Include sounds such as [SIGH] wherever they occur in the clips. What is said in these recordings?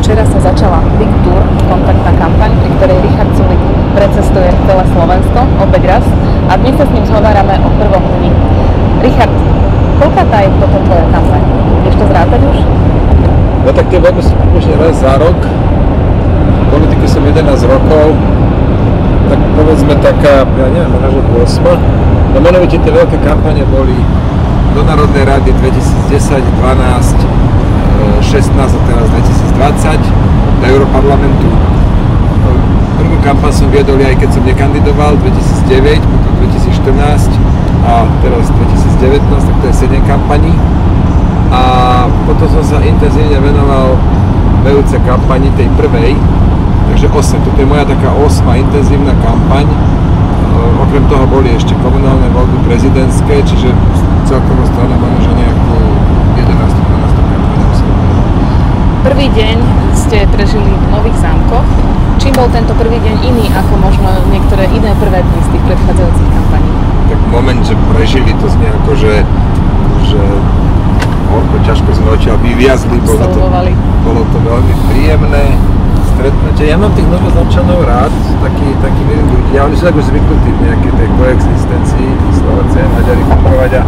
včera sa začala Big Tour, kontaktná kampaň, pri ktorej Richard Sulik precestuje celé Slovensko opäť raz a dnes sa s ním zhovárame o prvom dni. Richard, koľká tá je toto tvoja kampaň? Vieš to zrátať už? No tak tie voľby sú približne raz za rok. V politike som 11 rokov. Tak povedzme taká, ja neviem, možno 8. No menovite tie veľké kampane boli do Národnej rady 2010, 12, 16 a teraz 2020 do Európarlamentu. Prvú kampaň som viedol aj keď som nekandidoval 2009, potom 2014 a teraz 2019, tak to je 7 kampaní. A potom som sa intenzívne venoval VUC kampani tej prvej, takže 8. Toto je moja taká 8. intenzívna kampaň. Okrem toho boli ešte komunálne voľby prezidentské, čiže celkovo strana že nejakú 11 Prvý deň ste prežili v Nových zámkoch. Čím bol tento prvý deň iný ako možno niektoré iné prvé dni z tých predchádzajúcich kampaní? Tak moment, že prežili to znie ako, že, že horko, ťažko sme odtiaľ vyviazli, bolo to, bolo to veľmi príjemné stretnutie. Ja mám tých novozámčanov rád, taký, taký ľudí, ale oni sú tak už zvyknutí v nejakej tej koexistencii, Slováci a Maďari fungovať a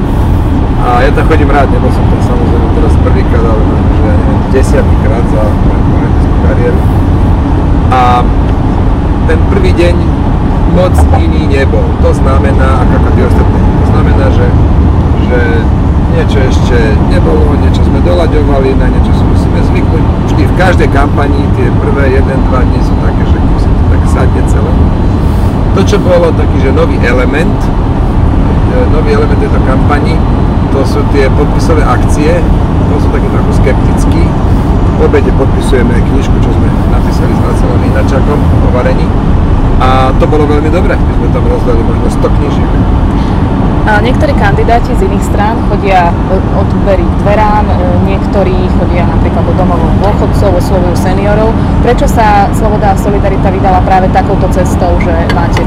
a ja tam chodím rád, nebol som tam teraz prvýkrát, ale že ja neviem, desiatýkrát za moju kariéru. A ten prvý deň moc iný nebol. To znamená, ako tie ostatné, to znamená, že, že niečo ešte nebolo, niečo sme doľaďovali, na niečo si musíme zvyknúť. Vždy v každej kampani tie prvé 1-2 dní sú také, že musí to tak sadne celé. To, čo bolo taký, že nový element, e, nový element tejto kampani, to sú tie podpisové akcie, to sú také trochu skeptickí. V obede podpisujeme knižku, čo sme napísali s Marcelom Inačakom o varení. A to bolo veľmi dobré, my sme tam rozdali možno 100 knižiek. A niektorí kandidáti z iných strán chodia od dverí dverám, e, niektorí chodia napríklad do domov dôchodcov, oslovujú seniorov. Prečo sa Sloboda a Solidarita vydala práve takouto cestou, že máte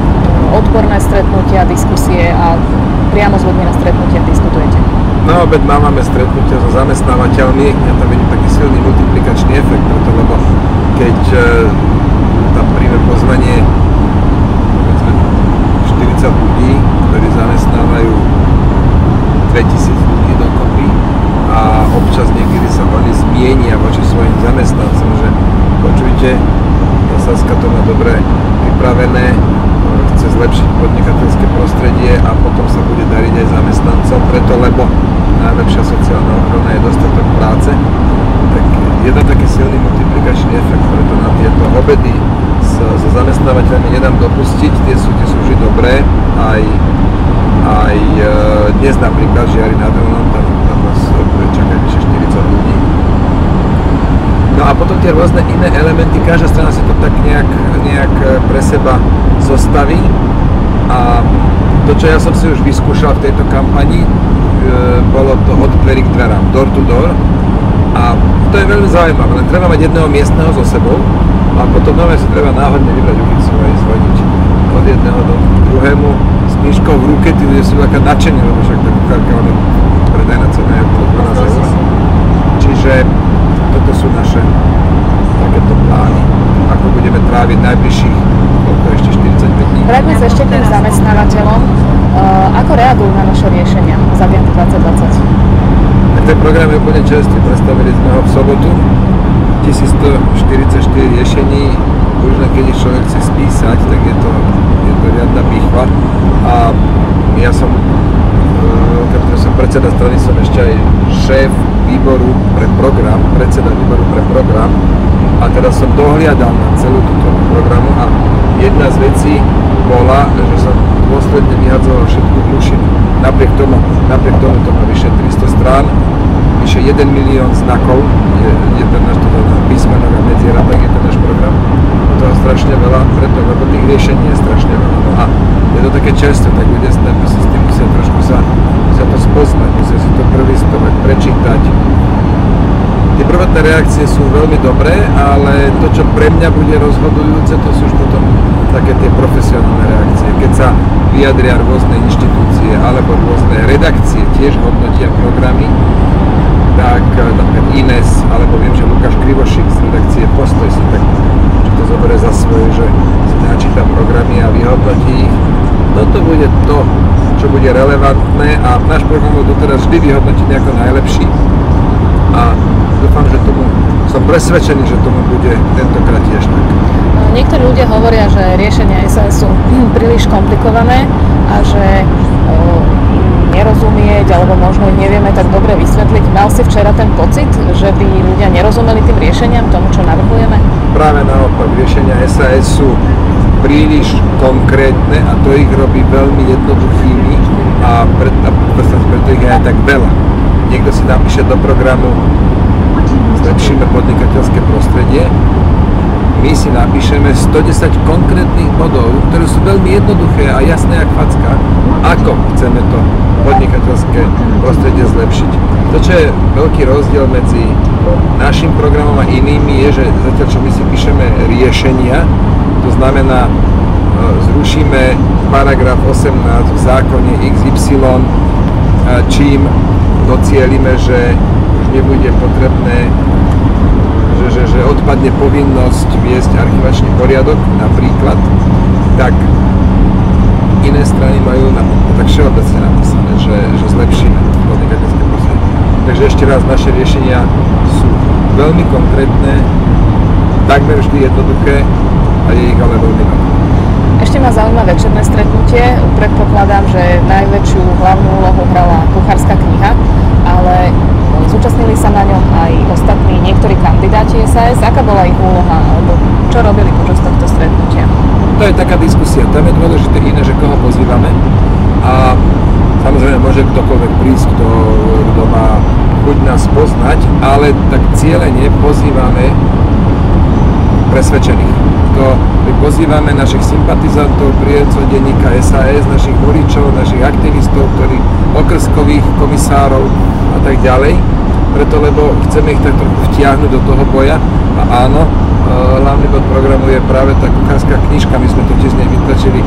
odborné stretnutia, diskusie a priamo s ľuďmi na stretnutiach diskutujete? Na obed máme stretnutia so zamestnávateľmi, ja tam vidím taký silný multiplikačný efekt, preto, lebo keď e, tam príjme pozvanie 40 ľudí, ktorí zamestnávajú 2000 ľudí dokopy a občas niekedy sa oni zmienia voči svojim zamestnancom, že počujte, tá Saska to má dobre pripravené, chce zlepšiť podnikateľské prostredie a potom sa bude dariť aj zamestnancom, preto lebo najlepšia sociálna ochrana je dostatok práce, tak je to taký silný multiplikačný efekt, preto na tieto obedy so zamestnávateľmi nedám dopustiť, tie sú, tie sú vždy dobré, aj, aj e, dnes napríklad Žiari nad Hronom, tam, tam nás bude čakať vyše 40 ľudí. No a potom tie rôzne iné elementy, každá strana si to tak nejak, nejak e, pre seba zostaví. A to, čo ja som si už vyskúšal v tejto kampani, e, bolo to od dverí k dverám, door to door. A to je veľmi zaujímavé, len treba mať jedného miestneho so sebou a potom nové si treba náhodne vybrať ulicu a ísť vodiť od jedného do druhému s knižkou v ruke, tí ľudia sú taká nadšení, lebo však tá kuchárka, ona predajná cena je okolo 12 eur. Čiže toto sú naše takéto plány, ako budeme tráviť najbližších koľko ešte 45 dní. Vráťme sa ešte k tým zamestnávateľom. Uh, ako reagujú na naše riešenia za 2020? Ten program je úplne čerstvý, predstavili sme ho v sobotu 1144 riešení, už len keď ich človek chce spísať, tak je to, je to riadna pýchva. A ja som, keďže som predseda strany, som ešte aj šéf výboru pre program, predseda výboru pre program a teraz som dohliadal na celú túto programu a jedna z vecí bola, že som dôsledne vyhadzoval všetku hlušinu. Napriek tomu, napriek tomu to má vyše 300 strán, vyše 1 milión znakov je, je ten náš teda písmenok a medziera, tak je ten náš program. To je strašne veľa, preto, lebo tých riešení je strašne veľa. No a je to také čerstvé, tak ľudia s tým musia trošku sa, musia to spoznať, musia si to prelistovať, prečítať. Tie prvotné reakcie sú veľmi dobré, ale to, čo pre mňa bude rozhodujúce, to sú už potom také tie profesionálne reakcie. Keď sa vyjadria rôzne inštitúcie alebo rôzne redakcie, tiež hodnotia programy, tak eh, napríklad Ines, alebo viem, že Lukáš Krivošik z redakcie postoj si tak, že to zoberie za svoje, že si načíta programy a vyhodnotí ich. Toto bude to, čo bude relevantné a náš program bol doteraz vždy vyhodnotiť ako najlepší a dúfam, že tomu, som presvedčený, že tomu bude tentokrát tiež tak. Niektorí ľudia hovoria, že riešenia SAS sú [CLEARS THROAT] príliš komplikované a že nerozumieť alebo možno nevieme tak dobre vysvetliť. Mal si včera ten pocit, že by ľudia nerozumeli tým riešeniam, tomu, čo navrhujeme? Práve naopak, riešenia SAS sú príliš konkrétne a to ich robí veľmi jednoduchými a preto, preto ich je aj tak veľa. Niekto si napíše do programu zlepšíme podnikateľské prostredie my si napíšeme 110 konkrétnych bodov, ktoré sú veľmi jednoduché a jasné ako facka, ako chceme to podnikateľské prostredie zlepšiť. To, čo je veľký rozdiel medzi našim programom a inými, je, že zatiaľ, čo my si píšeme riešenia, to znamená, e, zrušíme paragraf 18 v zákone XY, e, čím docielime, že už nebude potrebné že, odpadne povinnosť viesť archivačný poriadok napríklad, tak iné strany majú na, tak všeobecne napísané, že, že zlepšíme podnikateľské prostredie. Takže ešte raz, naše riešenia sú veľmi konkrétne, takmer vždy jednoduché a je ich ale veľmi veľa. Ešte ma zaujíma večerné stretnutie. Predpokladám, že najväčšiu hlavnú úlohu hrala kuchárska kniha, ale Zúčastnili sa na ňom aj ostatní niektorí kandidáti SAS. Aká bola ich úloha, alebo čo robili počas tohto stretnutia? To je taká diskusia. Tam je dôležité iné, že koho pozývame. A samozrejme môže ktokoľvek prísť, kto, kto má chuť nás poznať, ale tak cieľene pozývame presvedčených. To my pozývame našich sympatizantov, príjemcov denníka SAS, našich voličov, našich aktivistov, ktorí okrskových komisárov a tak ďalej preto lebo chceme ich tak trochu vtiahnuť do toho boja a áno, e, hlavný bod programu je práve tá kuchárska knižka, my sme totiž z nej vytlačili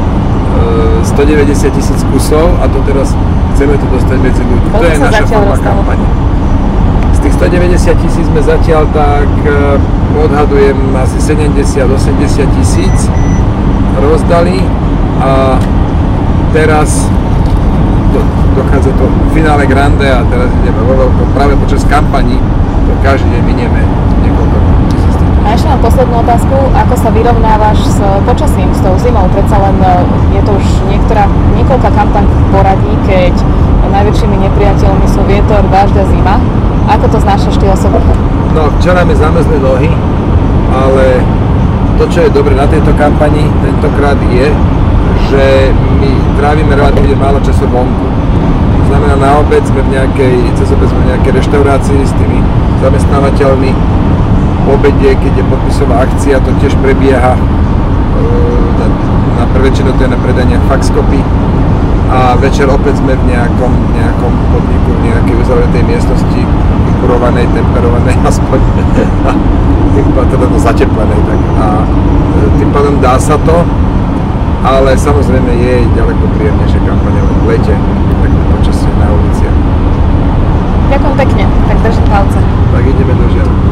190 e, tisíc kusov a to teraz chceme to dostať medzi ľudí. To je naša forma kampane. Z tých 190 tisíc sme zatiaľ tak e, odhadujem asi 70-80 tisíc rozdali a teraz dochádza to v finále Grande a teraz ideme vo veľkom, práve počas kampaní, to každý deň minieme niekoľko tisíc. A ešte mám poslednú otázku, ako sa vyrovnávaš s počasím, s tou zimou? Predsa len e, je to už niektorá, niekoľká kampaň poradí, keď najväčšími nepriateľmi sú vietor, dážď a zima. Ako to znášaš ty osobne? No, včera mi zamezli nohy, ale to, čo je dobre na tejto kampani tentokrát je, že my trávime relatívne málo času vonku. Znamená, na obed sme v nejakej, cez obed sme v nejakej reštaurácii s tými zamestnávateľmi. Po obede, keď je podpisová akcia, to tiež prebieha e, na, na väčšinu to je na predanie faxkopy a večer opäť sme v nejakom, nejakom podniku, v nejakej uzavretej miestnosti, vykurovanej, temperovanej [LAUGHS] aspoň, tým pádom teda zateplenej. Tak. A e, tým pádom dá sa to, ale samozrejme je ďaleko príjemnejšie kampane v lete, tak počasie na uliciach. Ďakujem pekne, tak držím palce. Tak ideme do žiaľ.